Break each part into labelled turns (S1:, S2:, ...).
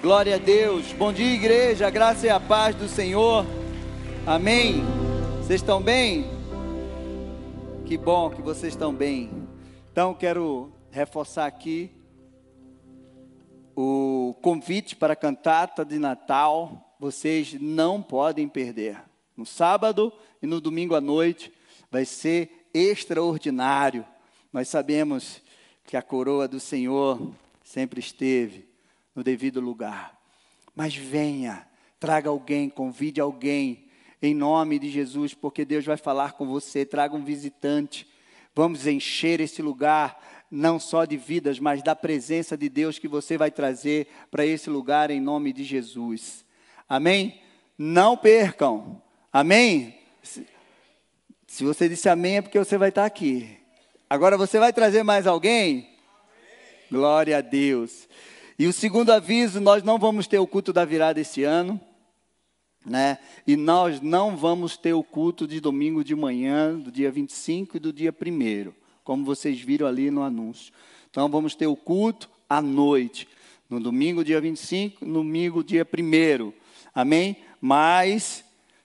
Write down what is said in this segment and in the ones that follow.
S1: Glória a Deus. Bom dia, igreja. Graça e a paz do Senhor. Amém. Vocês estão bem? Que bom que vocês estão bem. Então, quero reforçar aqui o convite para a cantata de Natal. Vocês não podem perder. No sábado e no domingo à noite vai ser extraordinário. Nós sabemos que a coroa do Senhor sempre esteve no devido lugar. Mas venha, traga alguém, convide alguém, em nome de Jesus, porque Deus vai falar com você. Traga um visitante. Vamos encher esse lugar, não só de vidas, mas da presença de Deus que você vai trazer para esse lugar, em nome de Jesus. Amém? Não percam. Amém? Se, você disse amém, é porque você vai estar aqui. Agora você vai trazer mais alguém? Amém. Glória a Deus. E o segundo aviso, nós não vamos ter o culto da virada esse ano, né? E nós não vamos ter o culto de domingo de manhã, do dia 25 e do dia 1 como vocês viram ali no anúncio. Então vamos ter o culto à noite, no domingo dia 25, no domingo dia 1 Amém? Mas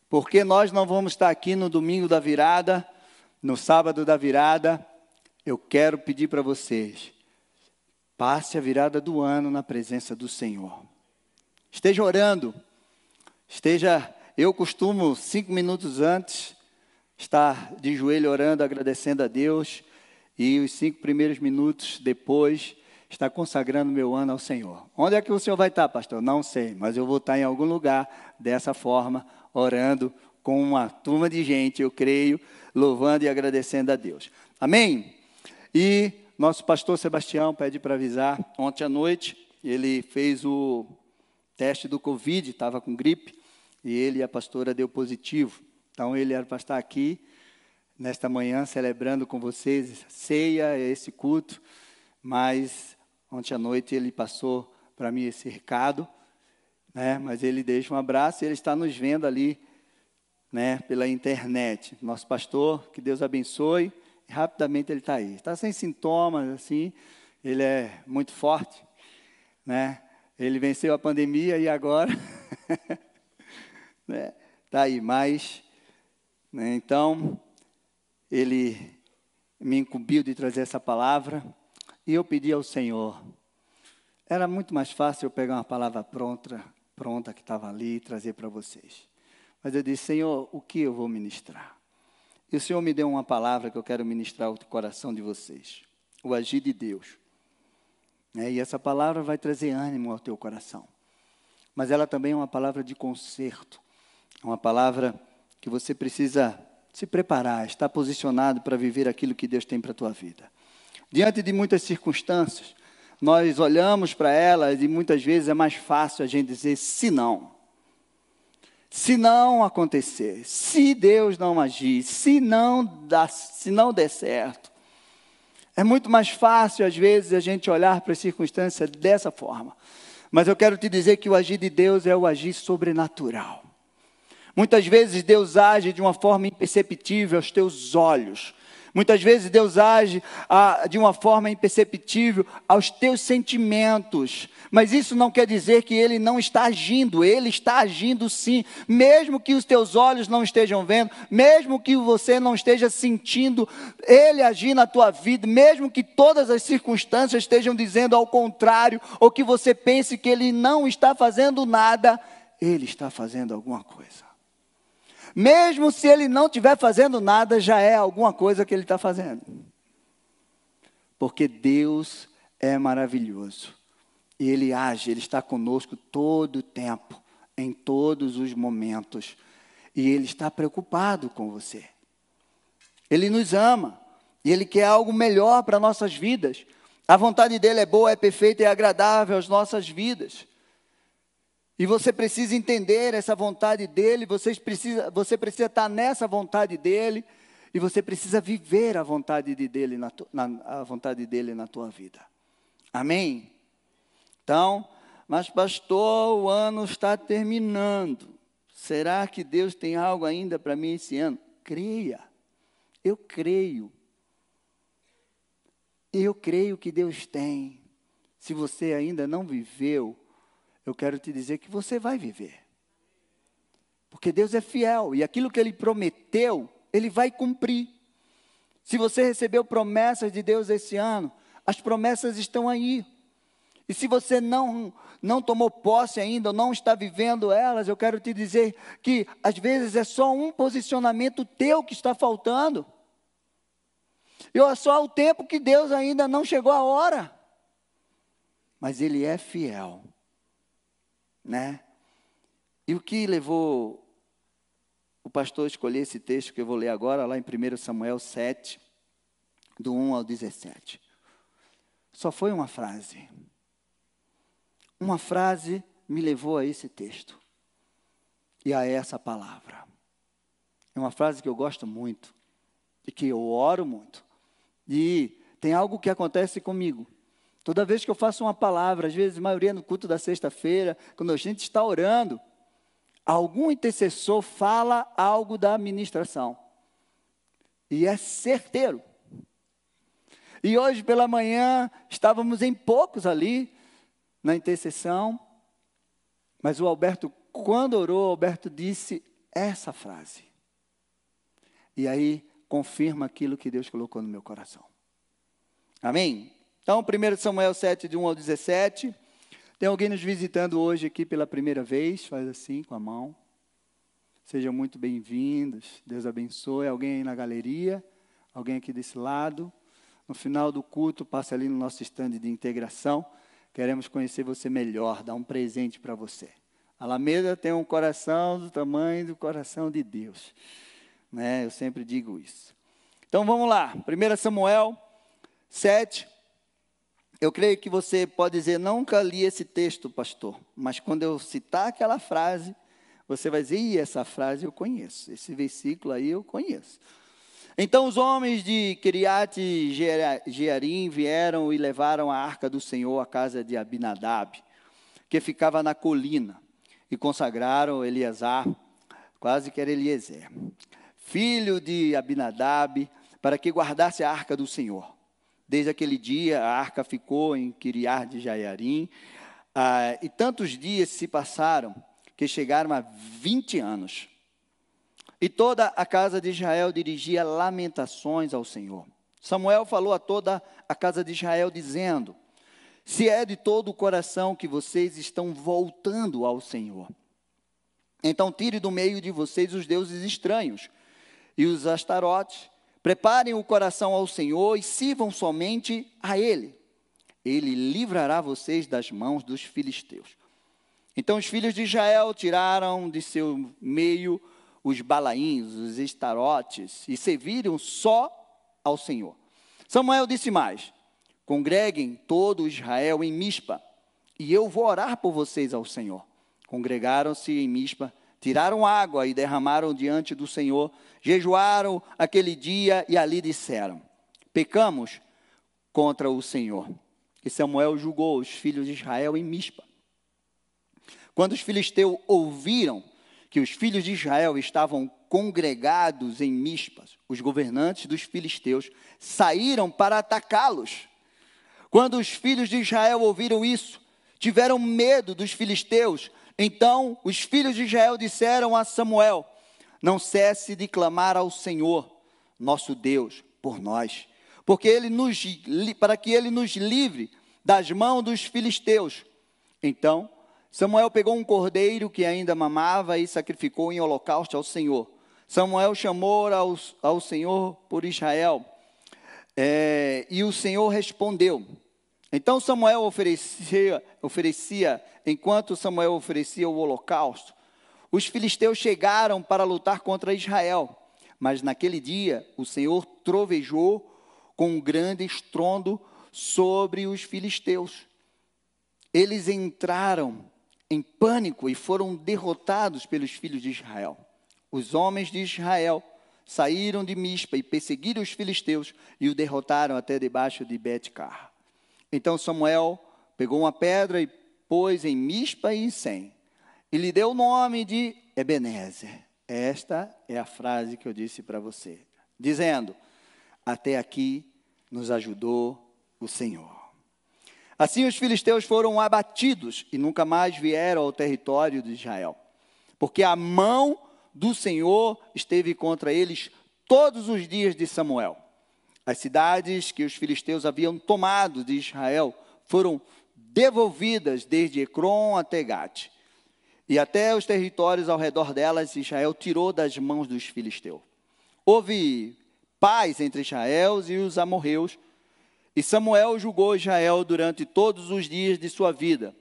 S1: porque nós não vamos estar aqui no domingo da virada, no sábado da virada, eu quero pedir para vocês Passe a virada do ano na presença do Senhor. Esteja orando. Esteja. Eu costumo, cinco minutos antes, estar de joelho orando, agradecendo a Deus. E os cinco primeiros minutos depois, estar consagrando meu ano ao Senhor. Onde é que o Senhor vai estar, pastor? Não sei, mas eu vou estar em algum lugar dessa forma, orando com uma turma de gente, eu creio, louvando e agradecendo a Deus. Amém? E nosso pastor Sebastião pede para avisar. Ontem à noite, ele fez o teste do Covid, estava com gripe, e ele e a pastora deu positivo. Então, ele era para estar aqui nesta manhã celebrando com vocês ceia, esse culto, mas ontem à noite ele passou para mim esse recado, né? Mas ele deixa um abraço e ele está nos vendo ali, né, pela internet. Nosso pastor, que Deus abençoe rapidamente ele está aí. Está sem sintomas, assim, ele é muito forte, né? Ele venceu a pandemia e agora está né? Tá aí, mas, né? então, ele me incumbiu de trazer essa palavra e eu pedi ao Senhor. Era muito mais fácil eu pegar uma palavra pronta, pronta que estava ali e trazer para vocês. Mas eu disse, Senhor, o que eu vou ministrar? E o Senhor me deu uma palavra que eu quero ministrar ao coração de vocês: o agir de Deus. É, e essa palavra vai trazer ânimo ao teu coração. Mas ela também é uma palavra de conserto, é uma palavra que você precisa se preparar, estar posicionado para viver aquilo que Deus tem para a tua vida. Diante de muitas circunstâncias, nós olhamos para elas e muitas vezes é mais fácil a gente dizer se não. Se não acontecer, se Deus não agir, se não, dá, se não der certo, é muito mais fácil, às vezes, a gente olhar para as circunstâncias dessa forma. Mas eu quero te dizer que o agir de Deus é o agir sobrenatural. Muitas vezes Deus age de uma forma imperceptível aos teus olhos, Muitas vezes Deus age ah, de uma forma imperceptível aos teus sentimentos, mas isso não quer dizer que Ele não está agindo, Ele está agindo sim, mesmo que os teus olhos não estejam vendo, mesmo que você não esteja sentindo Ele agir na tua vida, mesmo que todas as circunstâncias estejam dizendo ao contrário, ou que você pense que Ele não está fazendo nada, Ele está fazendo alguma coisa. Mesmo se ele não estiver fazendo nada, já é alguma coisa que ele está fazendo. Porque Deus é maravilhoso. E Ele age, Ele está conosco todo o tempo, em todos os momentos. E Ele está preocupado com você. Ele nos ama. E Ele quer algo melhor para nossas vidas. A vontade dele é boa, é perfeita e é agradável às nossas vidas. E você precisa entender essa vontade dele, você precisa, você precisa estar nessa vontade dele, e você precisa viver a vontade de dele na, na, a vontade dele na tua vida. Amém? Então, mas pastor, o ano está terminando. Será que Deus tem algo ainda para mim esse ano? Creia. Eu creio. Eu creio que Deus tem. Se você ainda não viveu eu quero te dizer que você vai viver. Porque Deus é fiel e aquilo que Ele prometeu, Ele vai cumprir. Se você recebeu promessas de Deus esse ano, as promessas estão aí. E se você não, não tomou posse ainda, ou não está vivendo elas, eu quero te dizer que às vezes é só um posicionamento teu que está faltando. E olha só o tempo que Deus ainda não chegou a hora. Mas Ele é fiel. Né? E o que levou o pastor a escolher esse texto que eu vou ler agora, lá em 1 Samuel 7, do 1 ao 17? Só foi uma frase. Uma frase me levou a esse texto e a essa palavra. É uma frase que eu gosto muito e que eu oro muito. E tem algo que acontece comigo. Toda vez que eu faço uma palavra, às vezes, a maioria no culto da sexta-feira, quando a gente está orando, algum intercessor fala algo da administração. E é certeiro. E hoje pela manhã estávamos em poucos ali na intercessão, mas o Alberto, quando orou, Alberto disse essa frase. E aí confirma aquilo que Deus colocou no meu coração. Amém? Então, 1 Samuel 7, de 1 ao 17. Tem alguém nos visitando hoje aqui pela primeira vez? Faz assim com a mão. Sejam muito bem-vindos. Deus abençoe. Alguém aí na galeria? Alguém aqui desse lado? No final do culto, passe ali no nosso estande de integração. Queremos conhecer você melhor, dar um presente para você. A Alameda tem um coração do tamanho do coração de Deus. Né? Eu sempre digo isso. Então vamos lá. 1 Samuel 7. Eu creio que você pode dizer, nunca li esse texto, pastor. Mas quando eu citar aquela frase, você vai dizer, e essa frase eu conheço. Esse versículo aí eu conheço. Então os homens de Kiriat e Jearim vieram e levaram a arca do Senhor à casa de Abinadab, que ficava na colina, e consagraram Eleazar, quase que era Eliezer, filho de Abinadab, para que guardasse a arca do Senhor. Desde aquele dia a arca ficou em Kiriat de Jaiarim, ah, e tantos dias se passaram que chegaram a 20 anos. E toda a casa de Israel dirigia lamentações ao Senhor. Samuel falou a toda a casa de Israel, dizendo: Se é de todo o coração que vocês estão voltando ao Senhor, então tire do meio de vocês os deuses estranhos e os astarotes. Preparem o coração ao Senhor e sirvam somente a Ele. Ele livrará vocês das mãos dos filisteus. Então os filhos de Israel tiraram de seu meio os balaíns, os estarotes, e serviram só ao Senhor. Samuel disse mais: Congreguem todo Israel em Mispa, e eu vou orar por vocês ao Senhor. Congregaram-se em Mispa, tiraram água e derramaram diante do Senhor, jejuaram aquele dia e ali disseram: Pecamos contra o Senhor. E Samuel julgou os filhos de Israel em Mispa. Quando os filisteus ouviram que os filhos de Israel estavam congregados em Mispas, os governantes dos filisteus saíram para atacá-los. Quando os filhos de Israel ouviram isso, tiveram medo dos filisteus. Então os filhos de Israel disseram a Samuel: Não cesse de clamar ao Senhor, nosso Deus, por nós, porque ele nos para que ele nos livre das mãos dos filisteus. Então Samuel pegou um cordeiro que ainda mamava e sacrificou em holocausto ao Senhor. Samuel chamou ao, ao Senhor por Israel. É, e o Senhor respondeu. Então Samuel oferecia, oferecia, enquanto Samuel oferecia o holocausto, os filisteus chegaram para lutar contra Israel. Mas naquele dia o Senhor trovejou com um grande estrondo sobre os filisteus. Eles entraram em pânico e foram derrotados pelos filhos de Israel. Os homens de Israel saíram de Mispa e perseguiram os filisteus e o derrotaram até debaixo de Betcar. Então Samuel pegou uma pedra e pôs em Mispa e em Sem, e lhe deu o nome de Ebenezer. Esta é a frase que eu disse para você, dizendo: Até aqui nos ajudou o Senhor. Assim os filisteus foram abatidos e nunca mais vieram ao território de Israel, porque a mão do Senhor esteve contra eles todos os dias de Samuel. As cidades que os filisteus haviam tomado de Israel foram devolvidas desde Ecrom até Gate. E até os territórios ao redor delas, Israel tirou das mãos dos filisteus. Houve paz entre Israel e os amorreus, e Samuel julgou Israel durante todos os dias de sua vida.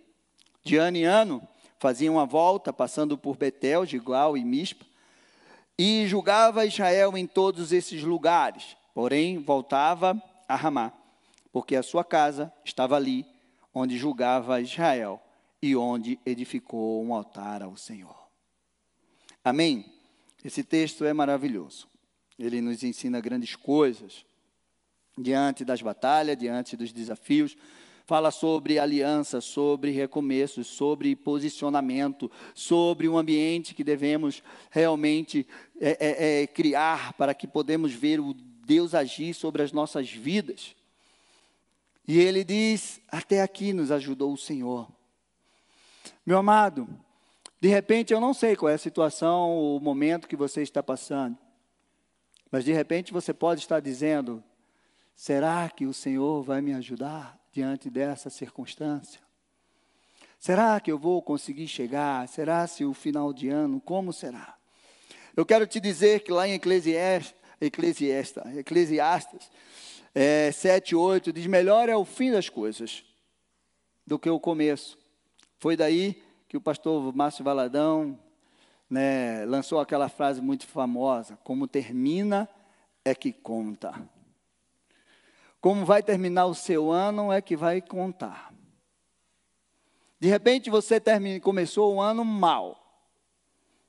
S1: De ano em ano, fazia uma volta, passando por Betel, Gilgal e Mispa, e julgava Israel em todos esses lugares. Porém, voltava a Ramá, porque a sua casa estava ali, onde julgava Israel e onde edificou um altar ao Senhor. Amém? Esse texto é maravilhoso. Ele nos ensina grandes coisas diante das batalhas, diante dos desafios. Fala sobre aliança, sobre recomeços, sobre posicionamento, sobre um ambiente que devemos realmente é, é, é, criar para que podemos ver o Deus agir sobre as nossas vidas. E ele diz: Até aqui nos ajudou o Senhor. Meu amado, de repente eu não sei qual é a situação, o momento que você está passando, mas de repente você pode estar dizendo: Será que o Senhor vai me ajudar diante dessa circunstância? Será que eu vou conseguir chegar? Será se o final de ano, como será? Eu quero te dizer que lá em Eclesiastes, Eclesiastes, Eclesiastes é, 7, 8, diz: melhor é o fim das coisas do que o começo. Foi daí que o pastor Márcio Valadão né, lançou aquela frase muito famosa: como termina é que conta. Como vai terminar o seu ano é que vai contar. De repente você termine, começou o ano mal,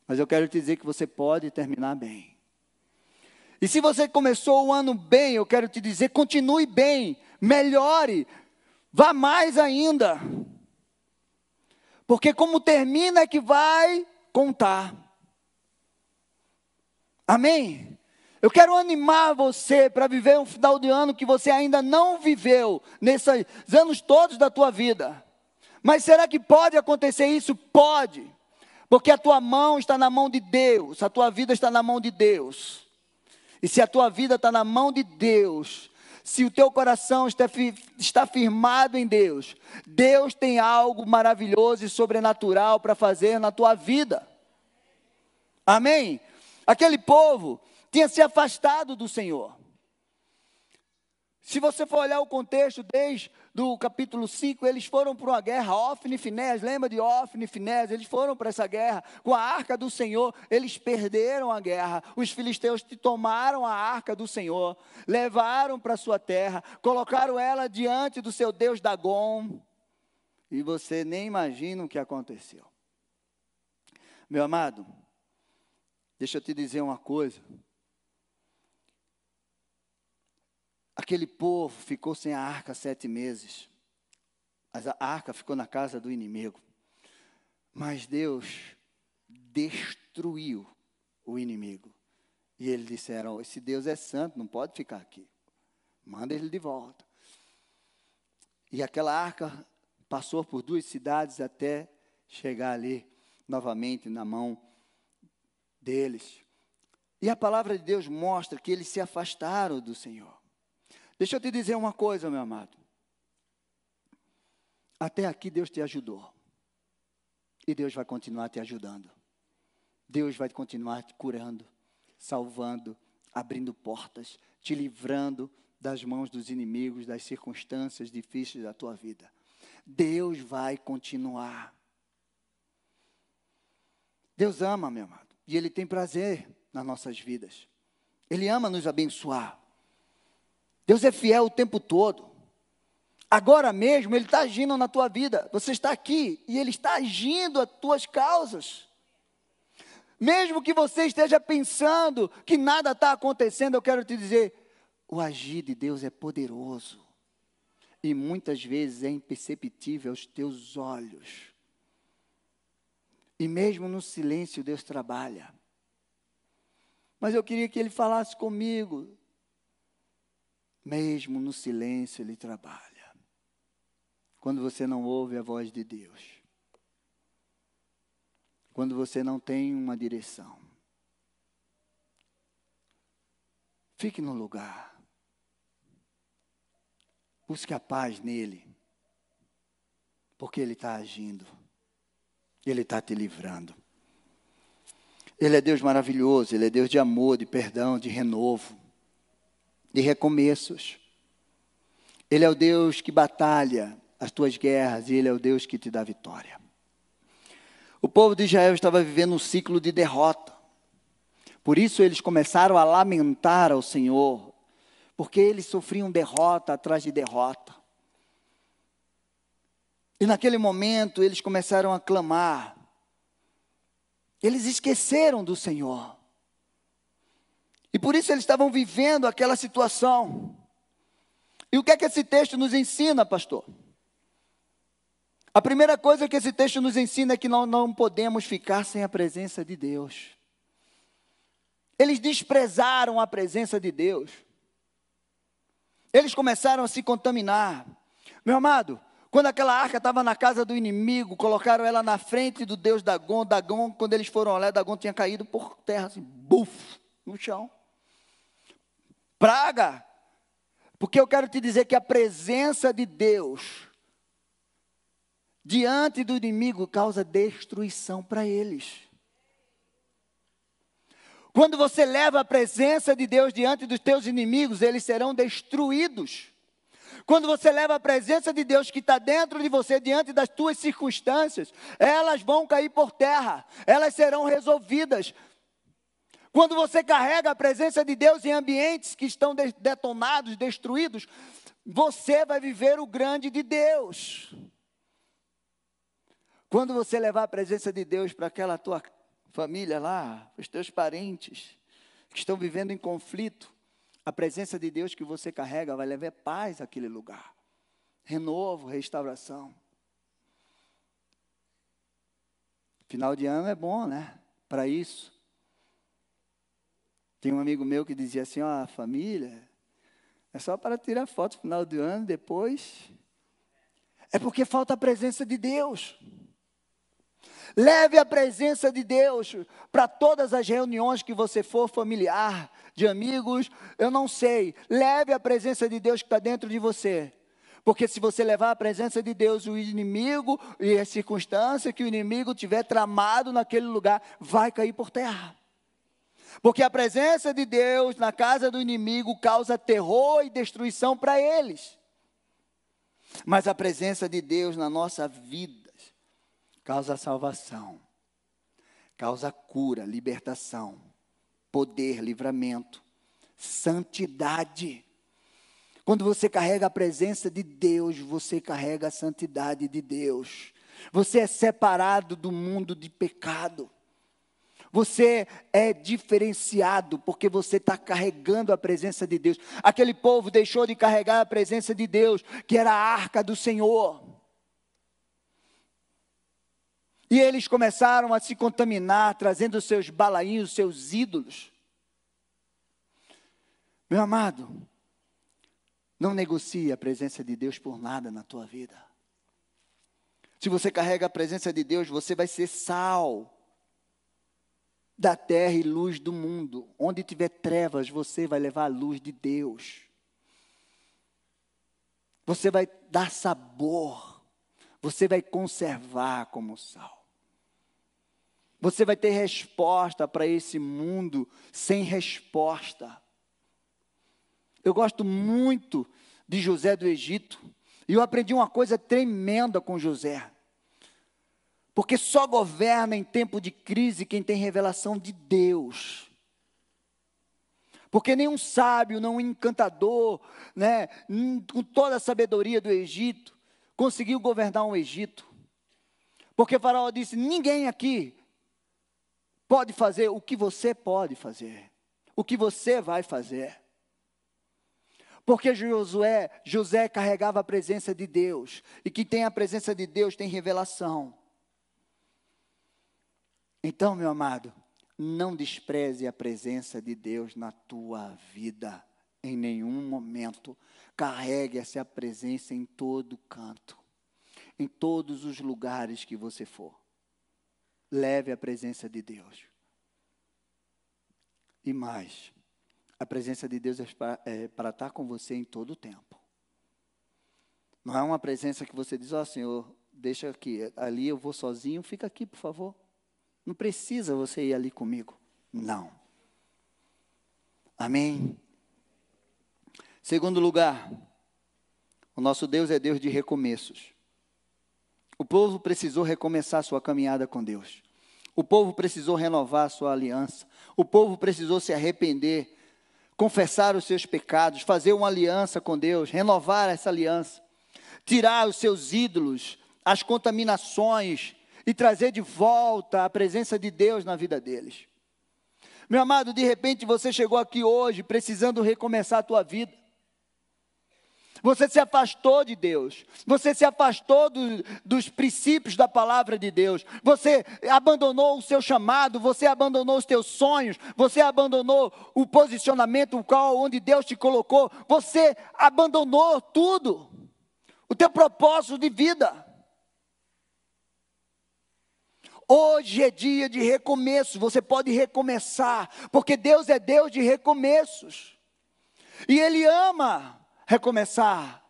S1: mas eu quero te dizer que você pode terminar bem. E se você começou o ano bem, eu quero te dizer, continue bem, melhore, vá mais ainda. Porque como termina é que vai contar. Amém? Eu quero animar você para viver um final de ano que você ainda não viveu nesses anos todos da tua vida. Mas será que pode acontecer isso? Pode. Porque a tua mão está na mão de Deus, a tua vida está na mão de Deus. E se a tua vida está na mão de Deus, se o teu coração está, firmado em Deus, Deus tem algo maravilhoso e sobrenatural para fazer na tua vida. Amém? Aquele povo tinha se afastado do Senhor. Se você for olhar o contexto desde do capítulo 5, eles foram para uma guerra, Ofne e Finés, lembra de Ofne e Finés? Eles foram para essa guerra com a arca do Senhor, eles perderam a guerra. Os filisteus tomaram a arca do Senhor, levaram para sua terra, colocaram ela diante do seu Deus Dagon, e você nem imagina o que aconteceu. Meu amado, deixa eu te dizer uma coisa. Aquele povo ficou sem a arca sete meses. Mas a arca ficou na casa do inimigo. Mas Deus destruiu o inimigo. E eles disseram: Esse Deus é santo, não pode ficar aqui. Manda ele de volta. E aquela arca passou por duas cidades até chegar ali novamente na mão deles. E a palavra de Deus mostra que eles se afastaram do Senhor. Deixa eu te dizer uma coisa, meu amado. Até aqui Deus te ajudou. E Deus vai continuar te ajudando. Deus vai continuar te curando, salvando, abrindo portas, te livrando das mãos dos inimigos, das circunstâncias difíceis da tua vida. Deus vai continuar. Deus ama, meu amado, e Ele tem prazer nas nossas vidas. Ele ama nos abençoar. Deus é fiel o tempo todo. Agora mesmo Ele está agindo na tua vida. Você está aqui e Ele está agindo as tuas causas. Mesmo que você esteja pensando que nada está acontecendo, eu quero te dizer: o agir de Deus é poderoso. E muitas vezes é imperceptível aos teus olhos. E mesmo no silêncio, Deus trabalha. Mas eu queria que Ele falasse comigo mesmo no silêncio, Ele trabalha. quando você não ouve a voz de Deus. Quando você não tem uma direção. Fique no lugar. Busque a paz nele. Porque ele está agindo. Ele está te livrando. Ele é Deus maravilhoso, Ele é Deus de amor, de perdão, de renovo, de recomeços. Ele é o Deus que batalha as tuas guerras e Ele é o Deus que te dá vitória. O povo de Israel estava vivendo um ciclo de derrota. Por isso eles começaram a lamentar ao Senhor, porque eles sofriam derrota atrás de derrota. E naquele momento eles começaram a clamar. Eles esqueceram do Senhor. E por isso eles estavam vivendo aquela situação. E o que é que esse texto nos ensina, pastor? A primeira coisa que esse texto nos ensina é que não, não podemos ficar sem a presença de Deus. Eles desprezaram a presença de Deus. Eles começaram a se contaminar. Meu amado, quando aquela arca estava na casa do inimigo, colocaram ela na frente do Deus Dagon. Dagon, quando eles foram olhar, Dagon tinha caído por terra, assim, buf, no chão. Praga. Porque eu quero te dizer que a presença de Deus diante do inimigo causa destruição para eles. Quando você leva a presença de Deus diante dos teus inimigos, eles serão destruídos. Quando você leva a presença de Deus que está dentro de você, diante das tuas circunstâncias, elas vão cair por terra, elas serão resolvidas. Quando você carrega a presença de Deus em ambientes que estão detonados, destruídos, você vai viver o grande de Deus. Quando você levar a presença de Deus para aquela tua família lá, os teus parentes que estão vivendo em conflito, a presença de Deus que você carrega vai levar paz àquele lugar. Renovo, restauração. Final de ano é bom, né? Para isso. Tem um amigo meu que dizia assim: ó, a família é só para tirar foto no final do ano, depois. É porque falta a presença de Deus. Leve a presença de Deus para todas as reuniões que você for familiar, de amigos, eu não sei. Leve a presença de Deus que está dentro de você. Porque se você levar a presença de Deus, o inimigo e a circunstância que o inimigo tiver tramado naquele lugar vai cair por terra. Porque a presença de Deus na casa do inimigo causa terror e destruição para eles. Mas a presença de Deus na nossa vida causa salvação, causa cura, libertação, poder, livramento, santidade. Quando você carrega a presença de Deus, você carrega a santidade de Deus. Você é separado do mundo de pecado. Você é diferenciado porque você está carregando a presença de Deus. Aquele povo deixou de carregar a presença de Deus, que era a arca do Senhor. E eles começaram a se contaminar, trazendo seus balaíns, seus ídolos. Meu amado, não negocie a presença de Deus por nada na tua vida. Se você carrega a presença de Deus, você vai ser sal da terra e luz do mundo. Onde tiver trevas, você vai levar a luz de Deus. Você vai dar sabor. Você vai conservar como sal. Você vai ter resposta para esse mundo sem resposta. Eu gosto muito de José do Egito. E eu aprendi uma coisa tremenda com José. Porque só governa em tempo de crise quem tem revelação de Deus. Porque nenhum sábio, não um encantador, né, com toda a sabedoria do Egito, conseguiu governar um Egito. Porque Faraó disse: ninguém aqui pode fazer o que você pode fazer, o que você vai fazer. Porque Josué, José carregava a presença de Deus, e quem tem a presença de Deus tem revelação. Então, meu amado, não despreze a presença de Deus na tua vida em nenhum momento. Carregue essa presença em todo canto. em todos os lugares que você for. Leve a presença de Deus. E mais, a presença de Deus é para, é para estar com você em todo o tempo. Não é uma presença que você diz, ó oh, Senhor, deixa aqui, ali eu vou sozinho, fica aqui, por favor. Não precisa você ir ali comigo. Não. Amém? Segundo lugar, o nosso Deus é Deus de recomeços. O povo precisou recomeçar sua caminhada com Deus. O povo precisou renovar sua aliança. O povo precisou se arrepender, confessar os seus pecados, fazer uma aliança com Deus, renovar essa aliança, tirar os seus ídolos, as contaminações e trazer de volta a presença de Deus na vida deles. Meu amado, de repente você chegou aqui hoje precisando recomeçar a tua vida. Você se afastou de Deus. Você se afastou do, dos princípios da palavra de Deus. Você abandonou o seu chamado. Você abandonou os teus sonhos. Você abandonou o posicionamento qual, onde Deus te colocou. Você abandonou tudo. O teu propósito de vida. Hoje é dia de recomeço, você pode recomeçar, porque Deus é Deus de recomeços. E Ele ama recomeçar.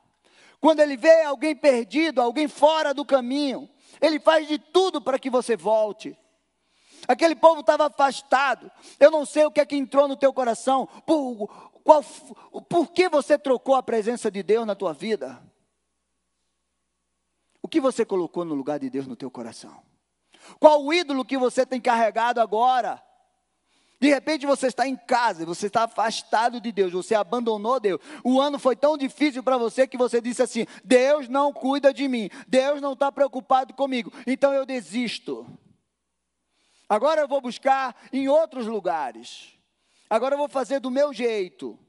S1: Quando ele vê alguém perdido, alguém fora do caminho, ele faz de tudo para que você volte. Aquele povo estava afastado. Eu não sei o que é que entrou no teu coração. Por, qual, por que você trocou a presença de Deus na tua vida? O que você colocou no lugar de Deus no teu coração? Qual o ídolo que você tem carregado agora? De repente você está em casa, você está afastado de Deus, você abandonou Deus. O ano foi tão difícil para você que você disse assim: Deus não cuida de mim, Deus não está preocupado comigo, então eu desisto. Agora eu vou buscar em outros lugares. Agora eu vou fazer do meu jeito.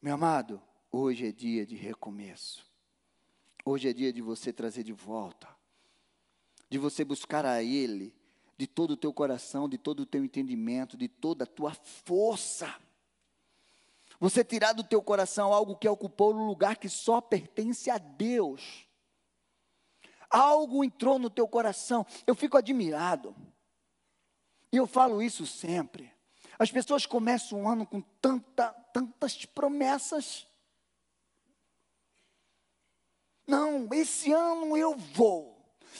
S1: Meu amado, hoje é dia de recomeço. Hoje é dia de você trazer de volta, de você buscar a Ele de todo o teu coração, de todo o teu entendimento, de toda a tua força. Você tirar do teu coração algo que ocupou no lugar que só pertence a Deus. Algo entrou no teu coração. Eu fico admirado. E eu falo isso sempre. As pessoas começam um ano com tanta, tantas promessas. Não, esse ano eu vou.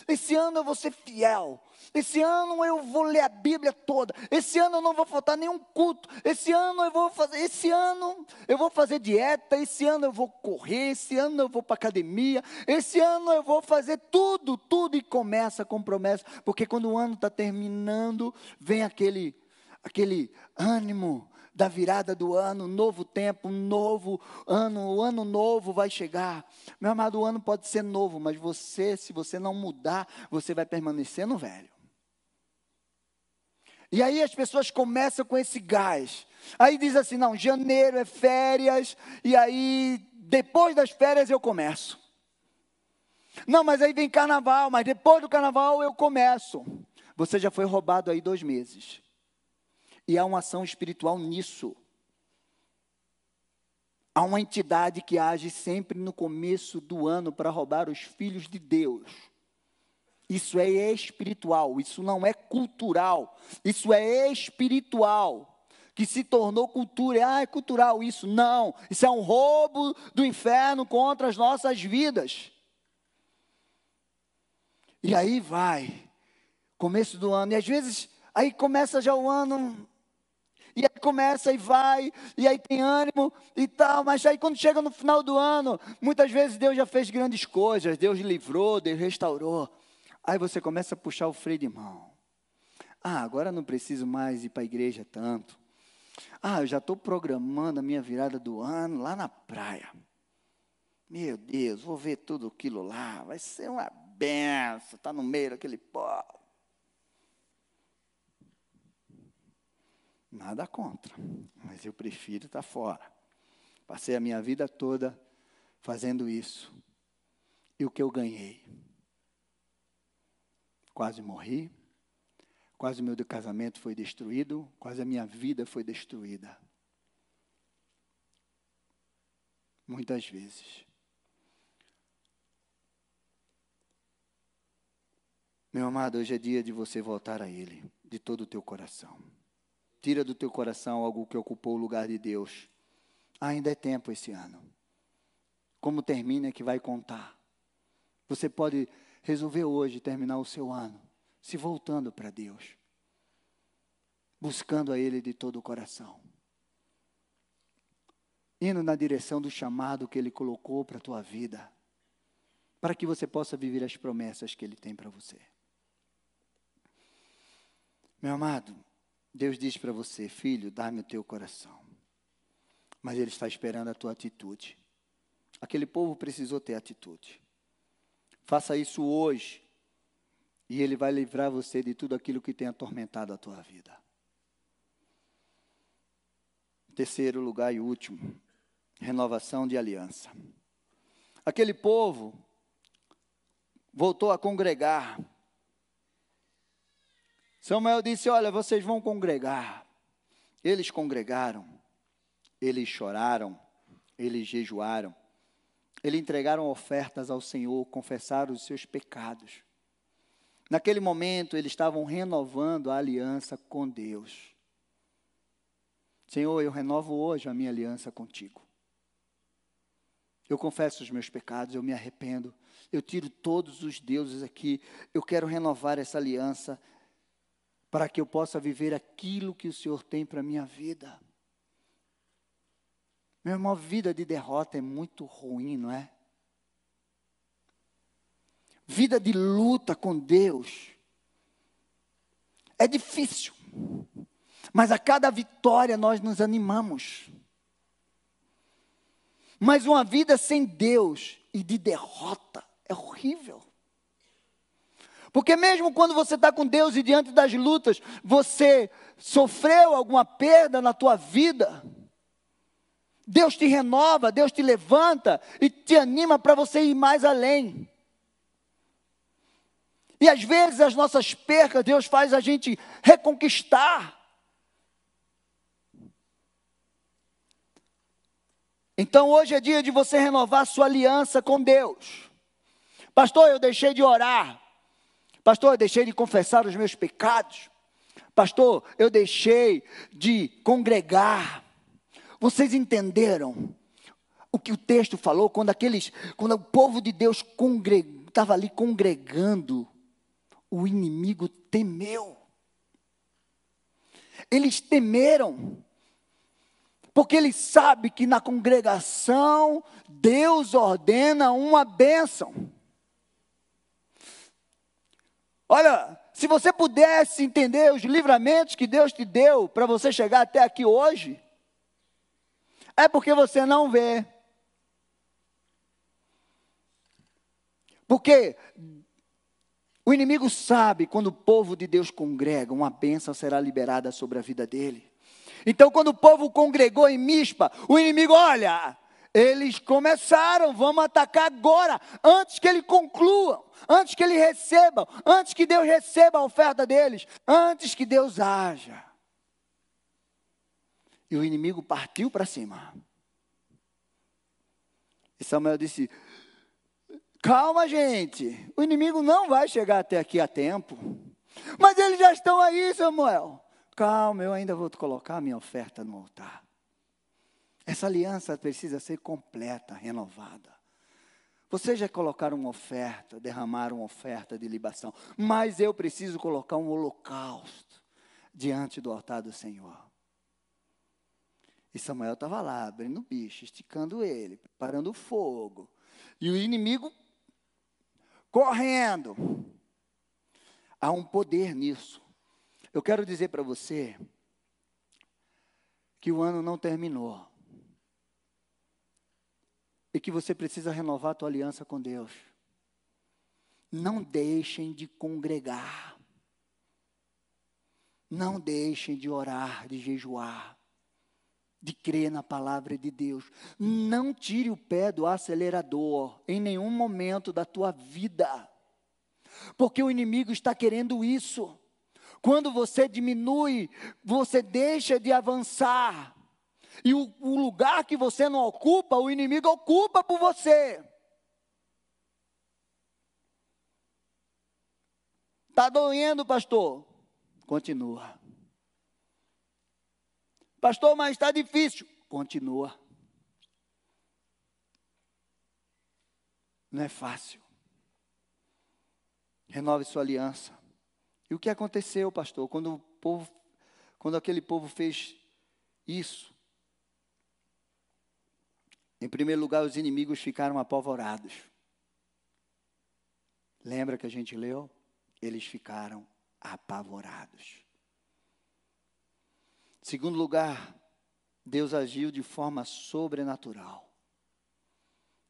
S1: Esse ano eu vou ser fiel. Esse ano eu vou ler a Bíblia toda. Esse ano eu não vou faltar nenhum culto. Esse ano eu vou fazer, esse ano eu vou fazer dieta, esse ano eu vou correr, esse ano eu vou para academia, esse ano eu vou fazer tudo, tudo e começa com promessa, porque quando o ano está terminando, vem aquele aquele ânimo, da virada do ano, novo tempo, novo ano, o ano novo vai chegar. Meu amado, o ano pode ser novo, mas você, se você não mudar, você vai permanecer no velho. E aí as pessoas começam com esse gás. Aí diz assim: não, janeiro é férias, e aí depois das férias eu começo. Não, mas aí vem carnaval, mas depois do carnaval eu começo. Você já foi roubado aí dois meses. E há uma ação espiritual nisso. Há uma entidade que age sempre no começo do ano para roubar os filhos de Deus. Isso é espiritual, isso não é cultural, isso é espiritual. Que se tornou cultura, ah, é cultural isso. Não, isso é um roubo do inferno contra as nossas vidas. E aí vai, começo do ano, e às vezes, aí começa já o ano, começa e vai, e aí tem ânimo e tal, mas aí quando chega no final do ano, muitas vezes Deus já fez grandes coisas, Deus livrou, Deus restaurou. Aí você começa a puxar o freio de mão. Ah, agora não preciso mais ir para a igreja tanto. Ah, eu já estou programando a minha virada do ano lá na praia. Meu Deus, vou ver tudo aquilo lá, vai ser uma benção, está no meio daquele pó. Nada contra, mas eu prefiro estar fora. Passei a minha vida toda fazendo isso. E o que eu ganhei? Quase morri, quase o meu casamento foi destruído, quase a minha vida foi destruída. Muitas vezes. Meu amado, hoje é dia de você voltar a Ele, de todo o teu coração. Tira do teu coração algo que ocupou o lugar de Deus. Ainda é tempo esse ano. Como termina é que vai contar. Você pode resolver hoje terminar o seu ano se voltando para Deus, buscando a Ele de todo o coração, indo na direção do chamado que Ele colocou para a tua vida, para que você possa viver as promessas que Ele tem para você. Meu amado, Deus diz para você, filho, dá-me o teu coração. Mas Ele está esperando a tua atitude. Aquele povo precisou ter atitude. Faça isso hoje. E Ele vai livrar você de tudo aquilo que tem atormentado a tua vida. Terceiro lugar e último, renovação de aliança. Aquele povo voltou a congregar Samuel disse: Olha, vocês vão congregar. Eles congregaram, eles choraram, eles jejuaram, eles entregaram ofertas ao Senhor, confessaram os seus pecados. Naquele momento, eles estavam renovando a aliança com Deus. Senhor, eu renovo hoje a minha aliança contigo. Eu confesso os meus pecados, eu me arrependo, eu tiro todos os deuses aqui, eu quero renovar essa aliança para que eu possa viver aquilo que o Senhor tem para a minha vida. Meu irmão, vida de derrota é muito ruim, não é? Vida de luta com Deus é difícil, mas a cada vitória nós nos animamos. Mas uma vida sem Deus e de derrota é horrível. Porque mesmo quando você está com Deus e diante das lutas, você sofreu alguma perda na tua vida, Deus te renova, Deus te levanta e te anima para você ir mais além. E às vezes as nossas percas, Deus faz a gente reconquistar. Então hoje é dia de você renovar sua aliança com Deus. Pastor, eu deixei de orar. Pastor, eu deixei de confessar os meus pecados. Pastor, eu deixei de congregar. Vocês entenderam o que o texto falou quando aqueles, quando o povo de Deus estava ali congregando, o inimigo temeu. Eles temeram, porque ele sabe que na congregação Deus ordena uma bênção. Olha, se você pudesse entender os livramentos que Deus te deu para você chegar até aqui hoje, é porque você não vê. Porque o inimigo sabe quando o povo de Deus congrega, uma bênção será liberada sobre a vida dele. Então, quando o povo congregou em Mispa, o inimigo, olha, eles começaram, vamos atacar agora, antes que ele concluam, antes que ele recebam, antes que Deus receba a oferta deles, antes que Deus haja. E o inimigo partiu para cima. E Samuel disse: Calma, gente, o inimigo não vai chegar até aqui a tempo. Mas eles já estão aí, Samuel. Calma, eu ainda vou colocar a minha oferta no altar. Essa aliança precisa ser completa, renovada. Você já colocaram uma oferta, derramaram uma oferta de libação, mas eu preciso colocar um holocausto diante do altar do Senhor. E Samuel estava lá, abrindo o bicho, esticando ele, preparando o fogo. E o inimigo correndo. Há um poder nisso. Eu quero dizer para você que o ano não terminou e que você precisa renovar a tua aliança com Deus. Não deixem de congregar. Não deixem de orar, de jejuar, de crer na palavra de Deus. Não tire o pé do acelerador em nenhum momento da tua vida. Porque o inimigo está querendo isso. Quando você diminui, você deixa de avançar. E o, o lugar que você não ocupa, o inimigo ocupa por você. Está doendo, pastor. Continua. Pastor, mas está difícil. Continua. Não é fácil. Renove sua aliança. E o que aconteceu, pastor, quando o povo, quando aquele povo fez isso? Em primeiro lugar, os inimigos ficaram apavorados. Lembra que a gente leu? Eles ficaram apavorados. Segundo lugar, Deus agiu de forma sobrenatural.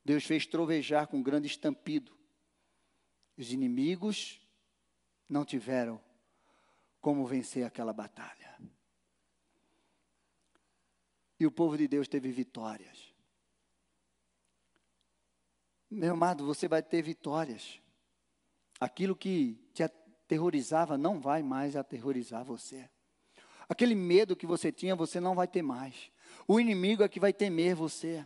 S1: Deus fez trovejar com grande estampido. Os inimigos não tiveram como vencer aquela batalha. E o povo de Deus teve vitórias. Meu amado, você vai ter vitórias. Aquilo que te aterrorizava não vai mais aterrorizar você. Aquele medo que você tinha, você não vai ter mais. O inimigo é que vai temer você.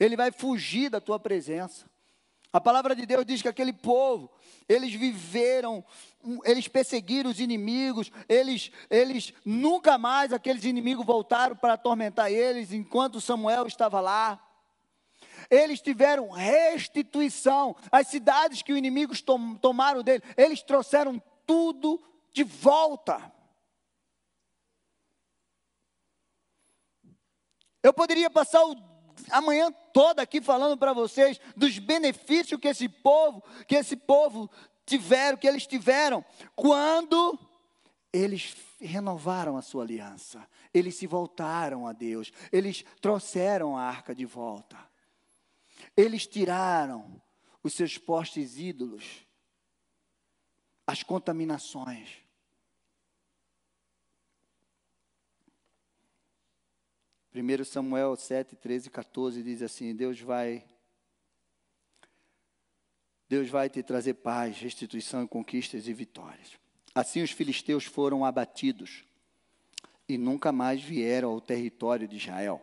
S1: Ele vai fugir da tua presença. A palavra de Deus diz que aquele povo, eles viveram, eles perseguiram os inimigos, eles, eles nunca mais aqueles inimigos voltaram para atormentar eles enquanto Samuel estava lá. Eles tiveram restituição. As cidades que os inimigos tom, tomaram dele, eles trouxeram tudo de volta. Eu poderia passar o amanhã toda aqui falando para vocês dos benefícios que esse povo, que esse povo tiveram, que eles tiveram quando eles renovaram a sua aliança. Eles se voltaram a Deus, eles trouxeram a arca de volta. Eles tiraram os seus postes ídolos, as contaminações. 1 Samuel 7, 13 e 14 diz assim: Deus vai. Deus vai te trazer paz, restituição, conquistas e vitórias. Assim os filisteus foram abatidos e nunca mais vieram ao território de Israel,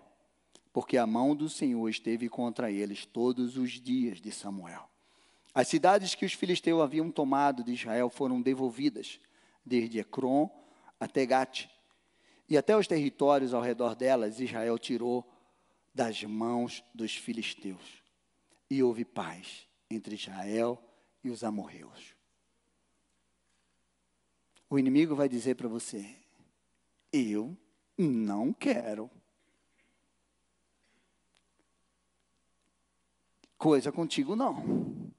S1: porque a mão do Senhor esteve contra eles todos os dias de Samuel. As cidades que os filisteus haviam tomado de Israel foram devolvidas, desde Ecrom até Gate, e até os territórios ao redor delas, Israel tirou das mãos dos filisteus. E houve paz entre Israel e os amorreus. O inimigo vai dizer para você: Eu não quero. Coisa contigo não.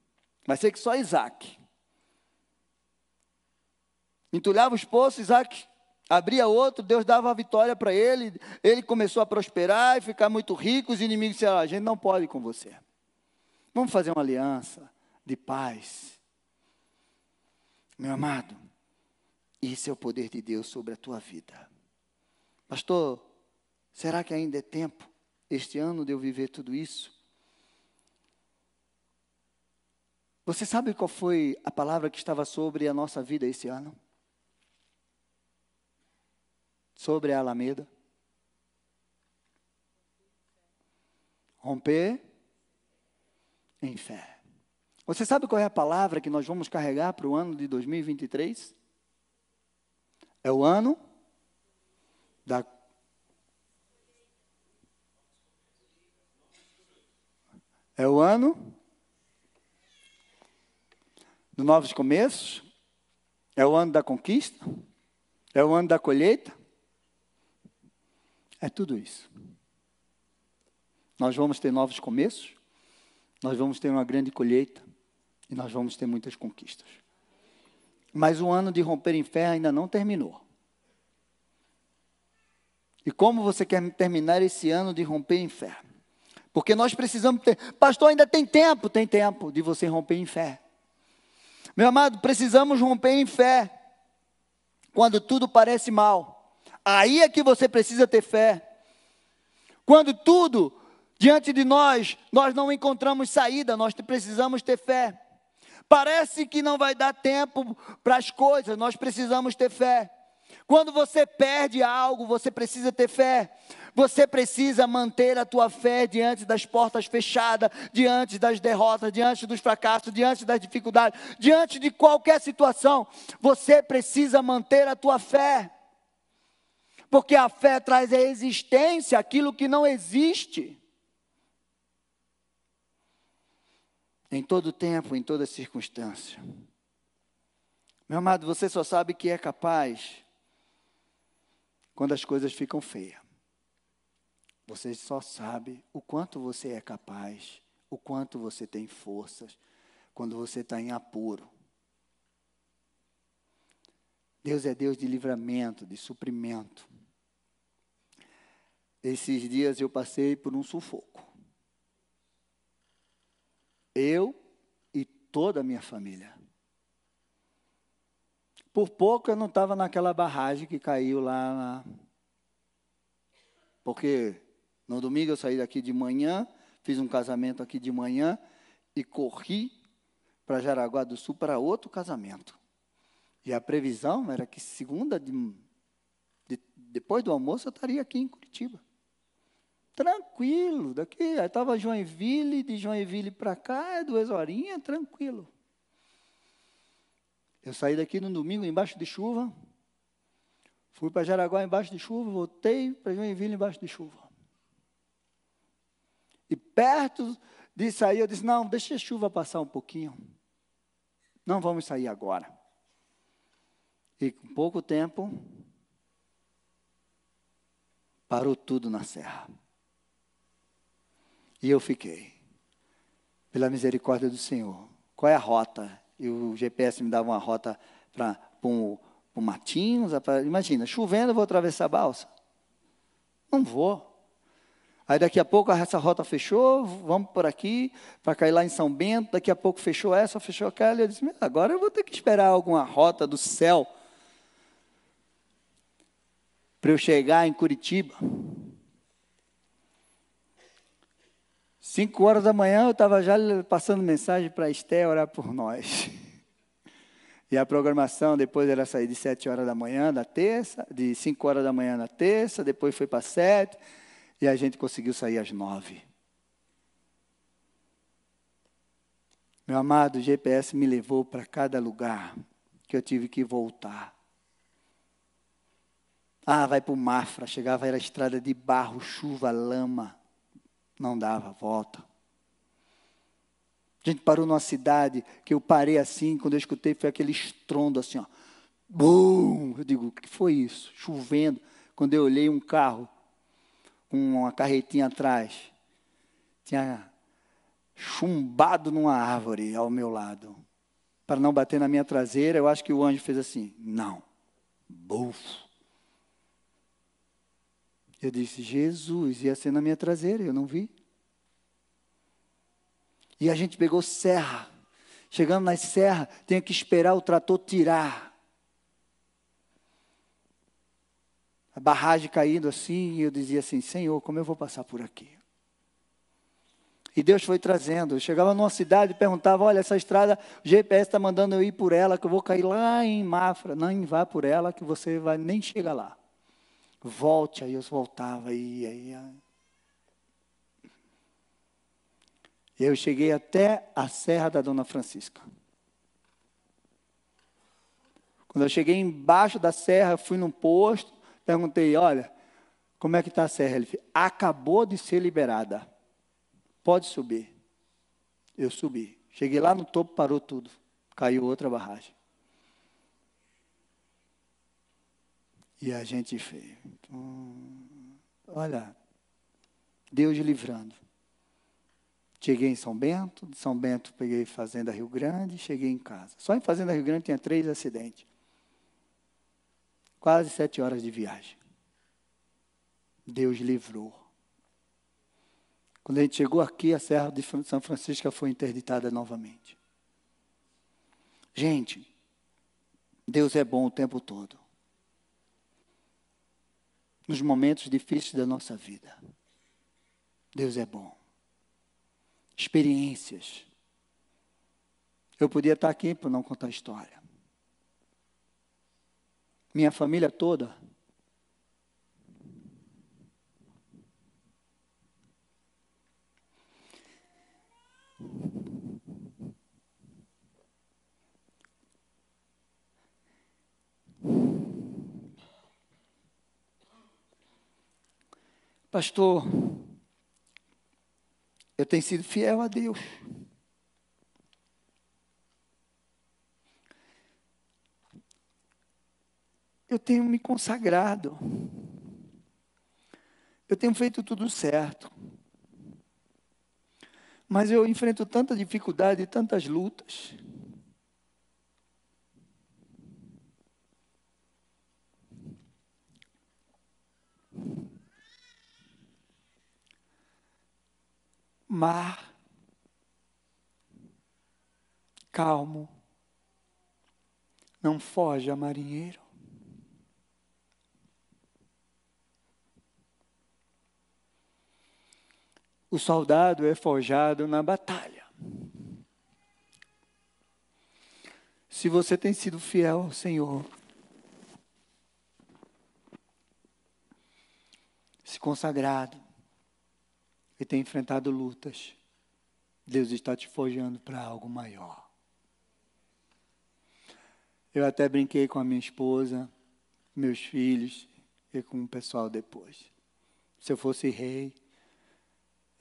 S1: Vai ser que só Isaac. Entulhava os poços, Isaac abria outro, Deus dava a vitória para ele, ele começou a prosperar e ficar muito rico, os inimigos disseram, a gente não pode com você. Vamos fazer uma aliança de paz. Meu amado, isso é o poder de Deus sobre a tua vida. Pastor, será que ainda é tempo, este ano, de eu viver tudo isso? Você sabe qual foi a palavra que estava sobre a nossa vida esse ano? sobre a Alameda? Romper em fé. Você sabe qual é a palavra que nós vamos carregar para o ano de 2023? É o ano da É o ano dos novos começos? É o ano da conquista? É o ano da colheita? É tudo isso. Nós vamos ter novos começos, nós vamos ter uma grande colheita e nós vamos ter muitas conquistas. Mas o ano de romper em fé ainda não terminou. E como você quer terminar esse ano de romper em fé? Porque nós precisamos ter. Pastor, ainda tem tempo? Tem tempo de você romper em fé. Meu amado, precisamos romper em fé. Quando tudo parece mal. Aí é que você precisa ter fé. Quando tudo diante de nós, nós não encontramos saída, nós precisamos ter fé. Parece que não vai dar tempo para as coisas, nós precisamos ter fé. Quando você perde algo, você precisa ter fé. Você precisa manter a tua fé diante das portas fechadas, diante das derrotas, diante dos fracassos, diante das dificuldades, diante de qualquer situação. Você precisa manter a tua fé. Porque a fé traz à existência aquilo que não existe. Em todo tempo, em toda circunstância. Meu amado, você só sabe que é capaz quando as coisas ficam feias. Você só sabe o quanto você é capaz, o quanto você tem forças, quando você está em apuro. Deus é Deus de livramento, de suprimento. Esses dias eu passei por um sufoco. Eu e toda a minha família. Por pouco eu não estava naquela barragem que caiu lá na... Porque no domingo eu saí daqui de manhã, fiz um casamento aqui de manhã e corri para Jaraguá do Sul para outro casamento. E a previsão era que segunda, de, de, depois do almoço, eu estaria aqui em Curitiba. Tranquilo, daqui, estava Joinville, de Joinville para cá, é duas horinhas, tranquilo. Eu saí daqui no domingo embaixo de chuva, fui para Jaraguá embaixo de chuva, voltei para Joinville embaixo de chuva. E perto de sair, eu disse: não, deixa a chuva passar um pouquinho. Não vamos sair agora. E com pouco tempo, parou tudo na serra. E eu fiquei, pela misericórdia do Senhor. Qual é a rota? E o GPS me dava uma rota para um, um Matinhos. Imagina, chovendo, eu vou atravessar a balsa? Não vou. Aí daqui a pouco essa rota fechou, vamos por aqui, para cair lá em São Bento, daqui a pouco fechou essa, fechou aquela, e eu disse, agora eu vou ter que esperar alguma rota do céu para eu chegar em Curitiba. Cinco horas da manhã eu estava já passando mensagem para a Esté orar por nós. E a programação depois era sair de sete horas da manhã da terça, de cinco horas da manhã na terça, depois foi para sete, e a gente conseguiu sair às nove. Meu amado, o GPS me levou para cada lugar que eu tive que voltar. Ah, vai para o Mafra, chegava, era estrada de barro, chuva, lama. Não dava volta. A gente parou numa cidade que eu parei assim, quando eu escutei, foi aquele estrondo assim, ó. Bum! Eu digo, o que foi isso? Chovendo. Quando eu olhei um carro com uma carretinha atrás, tinha chumbado numa árvore ao meu lado. Para não bater na minha traseira, eu acho que o anjo fez assim: não. Bufo. Eu disse, Jesus, ia ser na minha traseira, eu não vi. E a gente pegou serra. Chegando nas serras, tinha que esperar o trator tirar. A barragem caindo assim, e eu dizia assim: Senhor, como eu vou passar por aqui? E Deus foi trazendo. Eu chegava numa cidade e perguntava: Olha, essa estrada, o GPS está mandando eu ir por ela, que eu vou cair lá em Mafra. Não, vá por ela, que você vai nem chegar lá. Volte, aí eu voltava, e aí. Eu cheguei até a Serra da Dona Francisca. Quando eu cheguei embaixo da serra, fui num posto, perguntei: Olha, como é que está a serra? Ele disse: Acabou de ser liberada. Pode subir. Eu subi. Cheguei lá no topo, parou tudo. Caiu outra barragem. E a gente fez. Hum, olha, Deus livrando. Cheguei em São Bento, de São Bento peguei Fazenda Rio Grande, cheguei em casa. Só em Fazenda Rio Grande tinha três acidentes. Quase sete horas de viagem. Deus livrou. Quando a gente chegou aqui, a Serra de São Francisco foi interditada novamente. Gente, Deus é bom o tempo todo nos momentos difíceis da nossa vida. Deus é bom. Experiências. Eu podia estar aqui para não contar história. minha família toda. Pastor, eu tenho sido fiel a Deus. Eu tenho me consagrado. Eu tenho feito tudo certo. Mas eu enfrento tanta dificuldade e tantas lutas. Mar calmo, não foge a marinheiro. O soldado é forjado na batalha. Se você tem sido fiel ao Senhor, se consagrado, e tem enfrentado lutas, Deus está te forjando para algo maior. Eu até brinquei com a minha esposa, meus filhos e com o pessoal depois. Se eu fosse rei,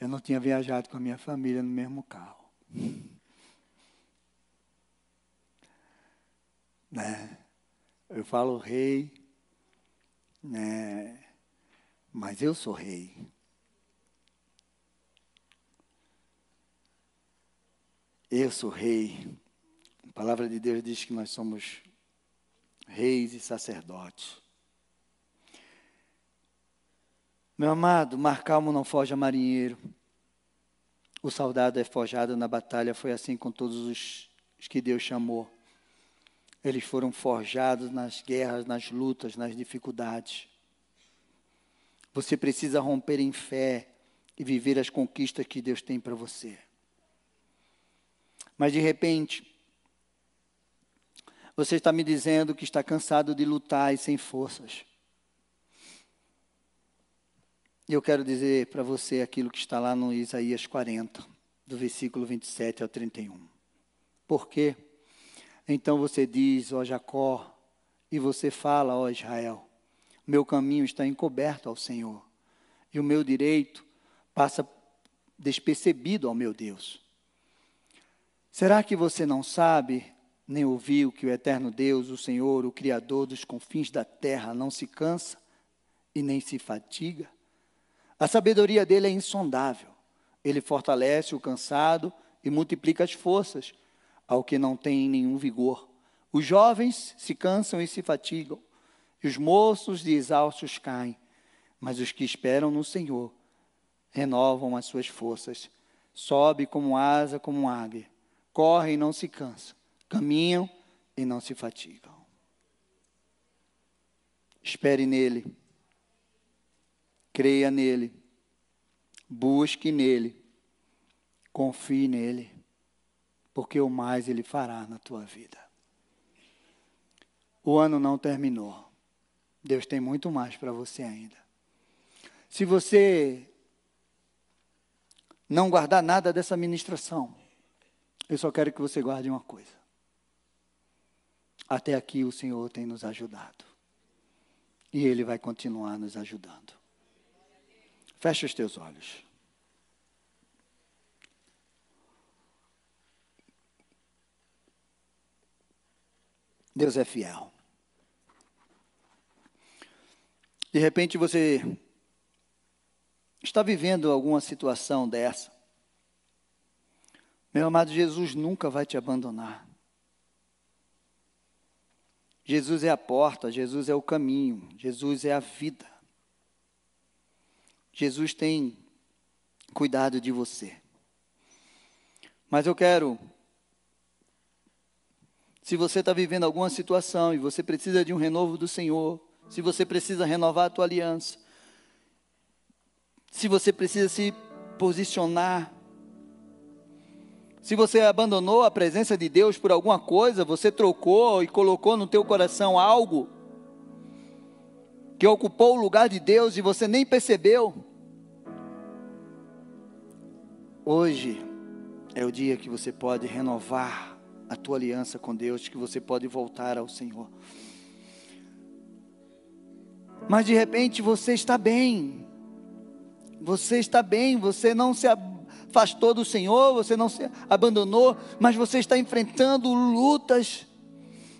S1: eu não tinha viajado com a minha família no mesmo carro. né? Eu falo rei, né? mas eu sou rei. Eu sou rei. A palavra de Deus diz que nós somos reis e sacerdotes. Meu amado, mar calmo não foge a marinheiro. O soldado é forjado na batalha, foi assim com todos os, os que Deus chamou. Eles foram forjados nas guerras, nas lutas, nas dificuldades. Você precisa romper em fé e viver as conquistas que Deus tem para você. Mas de repente, você está me dizendo que está cansado de lutar e sem forças. E eu quero dizer para você aquilo que está lá no Isaías 40, do versículo 27 ao 31. Por quê? Então você diz, ó Jacó, e você fala, ó Israel: meu caminho está encoberto ao Senhor, e o meu direito passa despercebido ao meu Deus. Será que você não sabe, nem ouviu que o eterno Deus, o Senhor, o Criador dos confins da terra, não se cansa e nem se fatiga? A sabedoria dele é insondável. Ele fortalece o cansado e multiplica as forças ao que não tem nenhum vigor. Os jovens se cansam e se fatigam, e os moços de exaustos caem, mas os que esperam no Senhor renovam as suas forças. Sobe como asa, como águia correm e não se cansam, caminham e não se fatigam. Espere nele, creia nele, busque nele, confie nele, porque o mais ele fará na tua vida. O ano não terminou. Deus tem muito mais para você ainda. Se você não guardar nada dessa ministração, eu só quero que você guarde uma coisa. Até aqui o Senhor tem nos ajudado. E Ele vai continuar nos ajudando. Fecha os teus olhos. Deus é fiel. De repente você está vivendo alguma situação dessa. Meu amado, Jesus nunca vai te abandonar. Jesus é a porta, Jesus é o caminho, Jesus é a vida. Jesus tem cuidado de você. Mas eu quero, se você está vivendo alguma situação e você precisa de um renovo do Senhor, se você precisa renovar a tua aliança, se você precisa se posicionar se você abandonou a presença de Deus por alguma coisa, você trocou e colocou no teu coração algo que ocupou o lugar de Deus e você nem percebeu. Hoje é o dia que você pode renovar a tua aliança com Deus, que você pode voltar ao Senhor. Mas de repente você está bem, você está bem, você não se afastou do Senhor, você não se abandonou, mas você está enfrentando lutas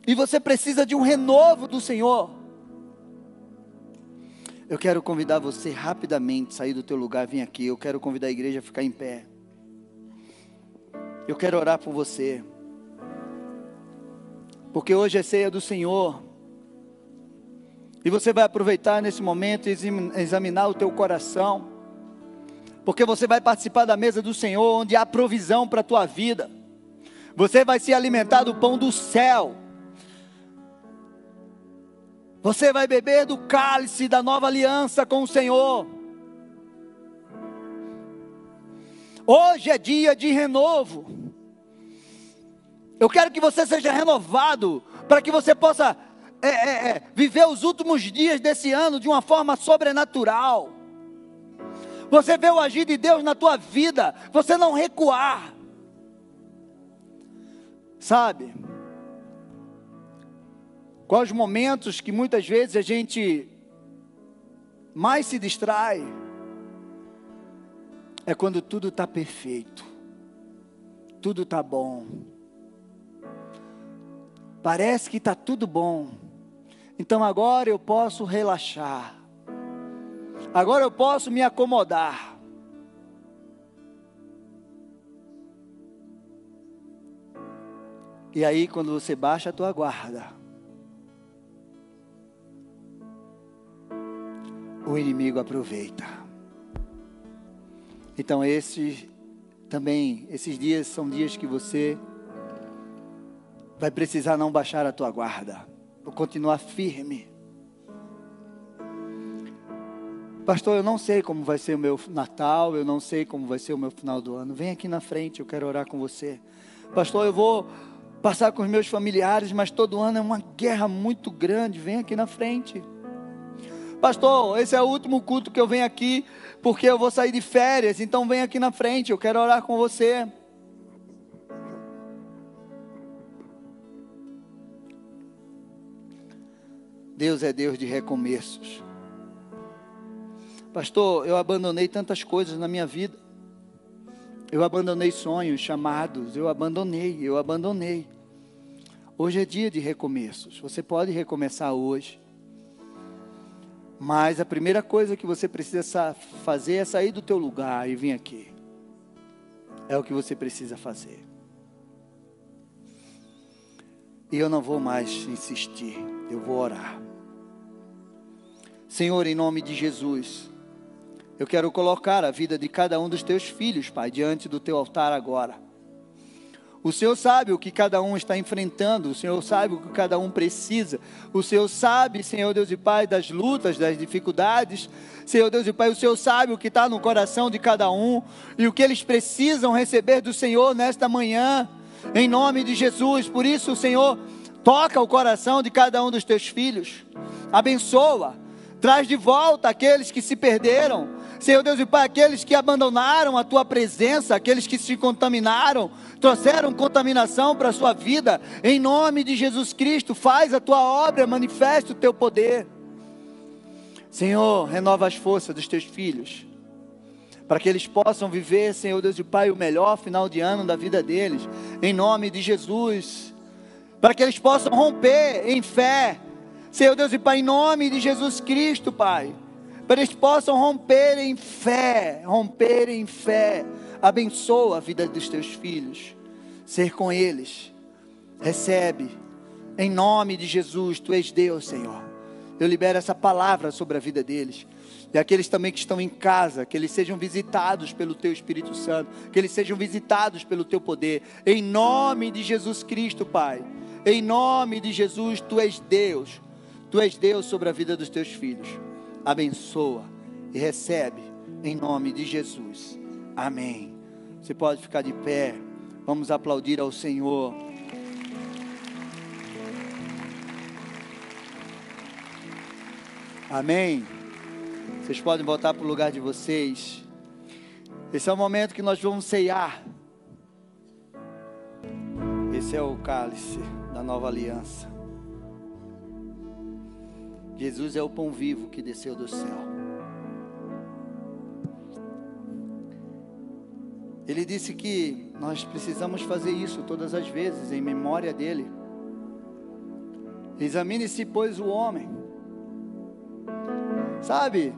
S1: e você precisa de um renovo do Senhor. Eu quero convidar você rapidamente sair do teu lugar, vir aqui. Eu quero convidar a igreja a ficar em pé. Eu quero orar por você. Porque hoje é ceia do Senhor. E você vai aproveitar nesse momento e examinar o teu coração. Porque você vai participar da mesa do Senhor, onde há provisão para a tua vida. Você vai se alimentar do pão do céu. Você vai beber do cálice da nova aliança com o Senhor. Hoje é dia de renovo. Eu quero que você seja renovado, para que você possa é, é, é, viver os últimos dias desse ano de uma forma sobrenatural. Você vê o agir de Deus na tua vida, você não recuar. Sabe? Quais os momentos que muitas vezes a gente mais se distrai? É quando tudo está perfeito, tudo está bom. Parece que está tudo bom. Então agora eu posso relaxar. Agora eu posso me acomodar. E aí, quando você baixa a tua guarda, o inimigo aproveita. Então, esses também, esses dias são dias que você vai precisar não baixar a tua guarda, ou continuar firme. Pastor, eu não sei como vai ser o meu Natal, eu não sei como vai ser o meu final do ano. Vem aqui na frente, eu quero orar com você. Pastor, eu vou passar com os meus familiares, mas todo ano é uma guerra muito grande. Vem aqui na frente. Pastor, esse é o último culto que eu venho aqui, porque eu vou sair de férias, então vem aqui na frente, eu quero orar com você. Deus é Deus de recomeços. Pastor, eu abandonei tantas coisas na minha vida. Eu abandonei sonhos, chamados, eu abandonei, eu abandonei. Hoje é dia de recomeços. Você pode recomeçar hoje. Mas a primeira coisa que você precisa fazer é sair do teu lugar e vir aqui. É o que você precisa fazer. E eu não vou mais insistir, eu vou orar. Senhor, em nome de Jesus, eu quero colocar a vida de cada um dos teus filhos, Pai, diante do teu altar agora. O Senhor sabe o que cada um está enfrentando, o Senhor sabe o que cada um precisa. O Senhor sabe, Senhor Deus e Pai, das lutas, das dificuldades. Senhor Deus e Pai, o Senhor sabe o que está no coração de cada um e o que eles precisam receber do Senhor nesta manhã, em nome de Jesus. Por isso, Senhor, toca o coração de cada um dos teus filhos, abençoa, traz de volta aqueles que se perderam Senhor Deus e Pai, aqueles que abandonaram a tua presença, aqueles que se contaminaram, trouxeram contaminação para a sua vida, em nome de Jesus Cristo, faz a tua obra, manifesta o teu poder. Senhor, renova as forças dos teus filhos, para que eles possam viver, Senhor Deus e Pai, o melhor final de ano da vida deles, em nome de Jesus, para que eles possam romper em fé, Senhor Deus e Pai, em nome de Jesus Cristo, Pai para eles possam romper em fé, romper em fé. Abençoa a vida dos teus filhos, ser com eles. Recebe, em nome de Jesus, tu és Deus, Senhor. Eu libero essa palavra sobre a vida deles. E aqueles também que estão em casa, que eles sejam visitados pelo Teu Espírito Santo, que eles sejam visitados pelo Teu poder, em nome de Jesus Cristo, Pai. Em nome de Jesus, Tu és Deus, Tu és Deus sobre a vida dos Teus filhos abençoa e recebe em nome de Jesus. Amém. Você pode ficar de pé. Vamos aplaudir ao Senhor. Amém. Vocês podem voltar para o lugar de vocês. Esse é o momento que nós vamos ceiar. Esse é o cálice da nova aliança. Jesus é o pão vivo que desceu do céu. Ele disse que nós precisamos fazer isso todas as vezes, em memória dele. Examine-se, pois, o homem Sabe?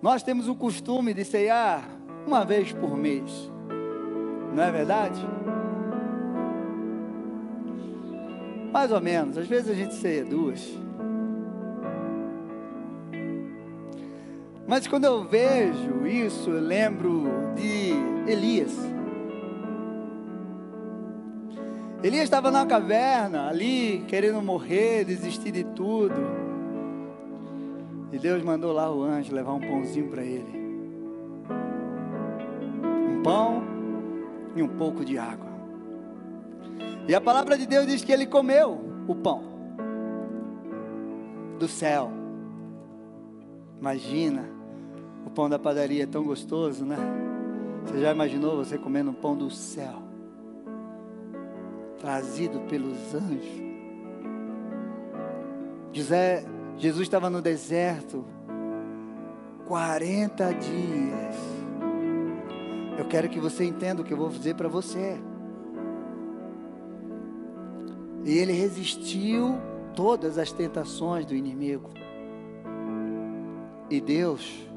S1: Nós temos o costume de ceiar uma vez por mês. Não é verdade? Mais ou menos. Às vezes a gente ceia duas. Mas quando eu vejo isso, eu lembro de Elias. Elias estava na caverna, ali, querendo morrer, desistir de tudo. E Deus mandou lá o anjo levar um pãozinho para ele. Um pão e um pouco de água. E a palavra de Deus diz que ele comeu o pão do céu. Imagina, o pão da padaria é tão gostoso, né? Você já imaginou você comendo um pão do céu? Trazido pelos anjos. José Jesus estava no deserto 40 dias. Eu quero que você entenda o que eu vou dizer para você. E ele resistiu todas as tentações do inimigo. E Deus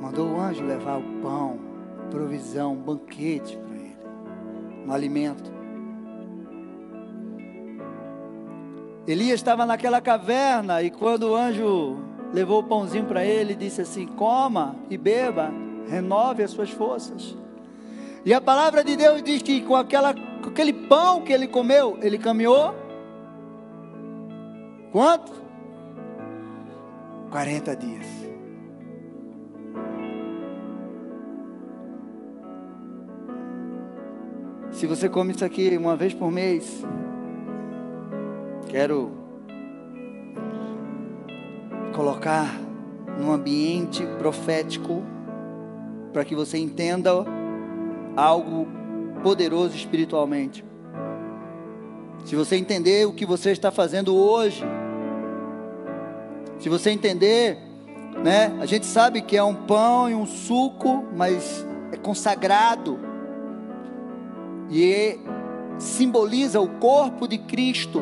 S1: mandou o anjo levar o pão, provisão, um banquete para ele, um alimento. Elias estava naquela caverna e quando o anjo levou o pãozinho para ele, disse assim: Coma e beba, renove as suas forças. E a palavra de Deus diz que com, aquela, com aquele pão que ele comeu, ele caminhou. Quanto? 40 dias. Se você come isso aqui uma vez por mês, Quero colocar num ambiente profético para que você entenda algo poderoso espiritualmente. Se você entender o que você está fazendo hoje, se você entender, né? A gente sabe que é um pão e um suco, mas é consagrado e simboliza o corpo de Cristo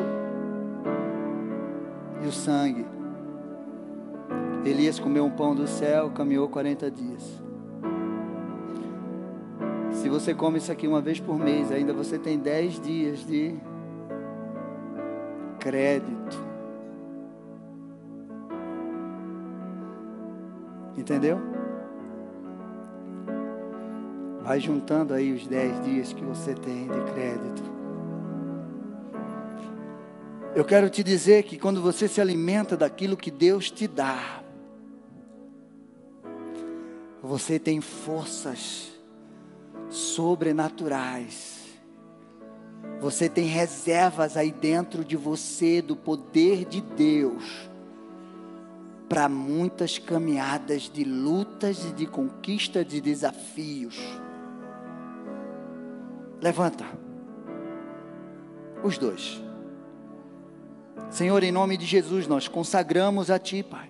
S1: e o sangue. Elias comeu um pão do céu, caminhou 40 dias. Se você come isso aqui uma vez por mês, ainda você tem 10 dias de crédito. Entendeu? Vai juntando aí os 10 dias que você tem de crédito. Eu quero te dizer que quando você se alimenta daquilo que Deus te dá, você tem forças sobrenaturais. Você tem reservas aí dentro de você do poder de Deus para muitas caminhadas de lutas e de conquista de desafios. Levanta. Os dois. Senhor, em nome de Jesus, nós consagramos a Ti, Pai,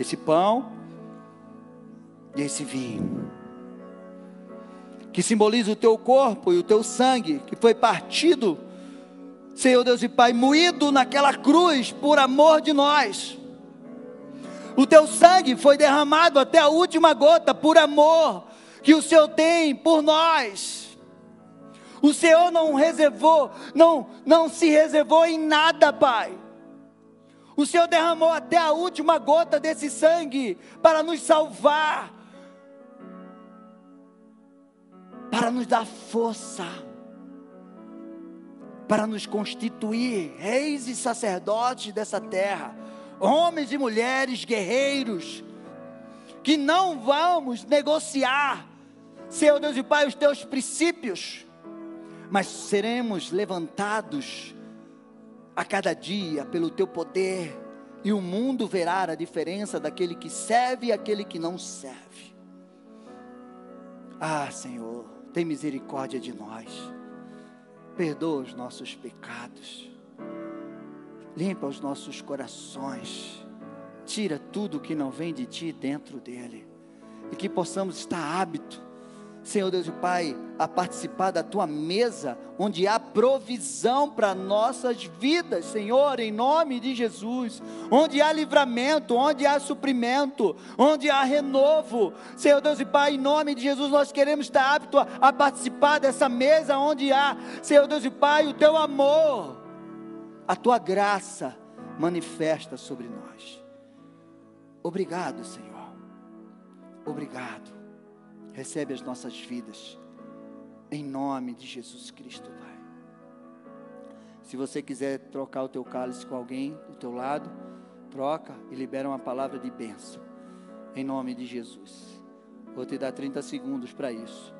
S1: esse pão e esse vinho, que simboliza o Teu corpo e o Teu sangue, que foi partido, Senhor Deus e Pai, moído naquela cruz por amor de nós. O Teu sangue foi derramado até a última gota por amor que o Senhor tem por nós. O Senhor não reservou, não, não se reservou em nada, Pai. O Senhor derramou até a última gota desse sangue para nos salvar, para nos dar força, para nos constituir reis e sacerdotes dessa terra, homens e mulheres guerreiros, que não vamos negociar, Senhor Deus e Pai, os teus princípios mas seremos levantados a cada dia pelo teu poder, E o mundo verá a diferença daquele que serve e aquele que não serve. Ah, Senhor, tem misericórdia de nós. Perdoa os nossos pecados. Limpa os nossos corações. Tira tudo que não vem de ti dentro dele. E que possamos estar hábito Senhor Deus e Pai, a participar da tua mesa, onde há provisão para nossas vidas, Senhor, em nome de Jesus, onde há livramento, onde há suprimento, onde há renovo, Senhor Deus e Pai, em nome de Jesus, nós queremos estar aptos a, a participar dessa mesa, onde há, Senhor Deus e Pai, o teu amor, a tua graça manifesta sobre nós. Obrigado, Senhor. Obrigado recebe as nossas vidas, em nome de Jesus Cristo, Pai. Se você quiser trocar o teu cálice com alguém do teu lado, troca e libera uma palavra de bênção, em nome de Jesus. Vou te dar 30 segundos para isso.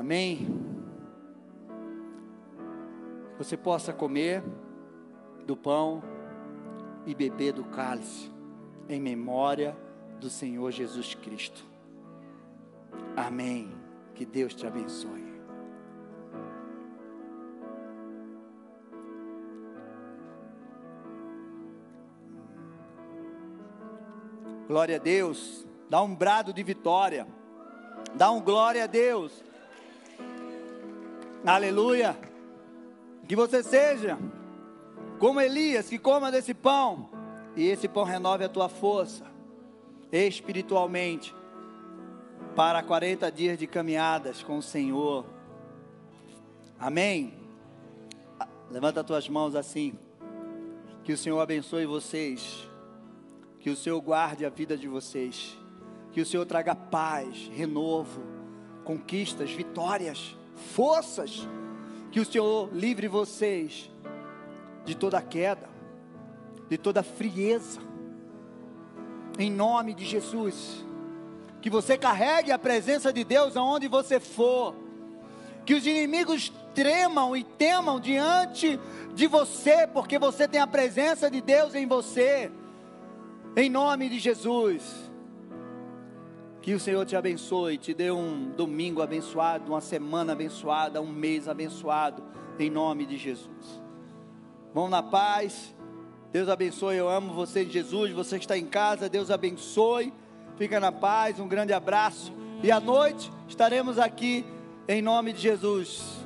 S1: Amém? Você possa comer do pão e beber do cálice, em memória do Senhor Jesus Cristo. Amém. Que Deus te abençoe. Glória a Deus. Dá um brado de vitória. Dá um glória a Deus. Aleluia. Que você seja como Elias, que coma desse pão, e esse pão renove a tua força espiritualmente para 40 dias de caminhadas com o Senhor. Amém. Levanta as tuas mãos assim. Que o Senhor abençoe vocês. Que o Senhor guarde a vida de vocês. Que o Senhor traga paz, renovo, conquistas, vitórias forças, que o Senhor livre vocês de toda queda, de toda frieza, em nome de Jesus. Que você carregue a presença de Deus aonde você for, que os inimigos tremam e temam diante de você, porque você tem a presença de Deus em você, em nome de Jesus. Que o Senhor te abençoe, te dê um domingo abençoado, uma semana abençoada, um mês abençoado, em nome de Jesus. Vão na paz. Deus abençoe. Eu amo você, Jesus. Você que está em casa, Deus abençoe. Fica na paz. Um grande abraço. E à noite estaremos aqui em nome de Jesus.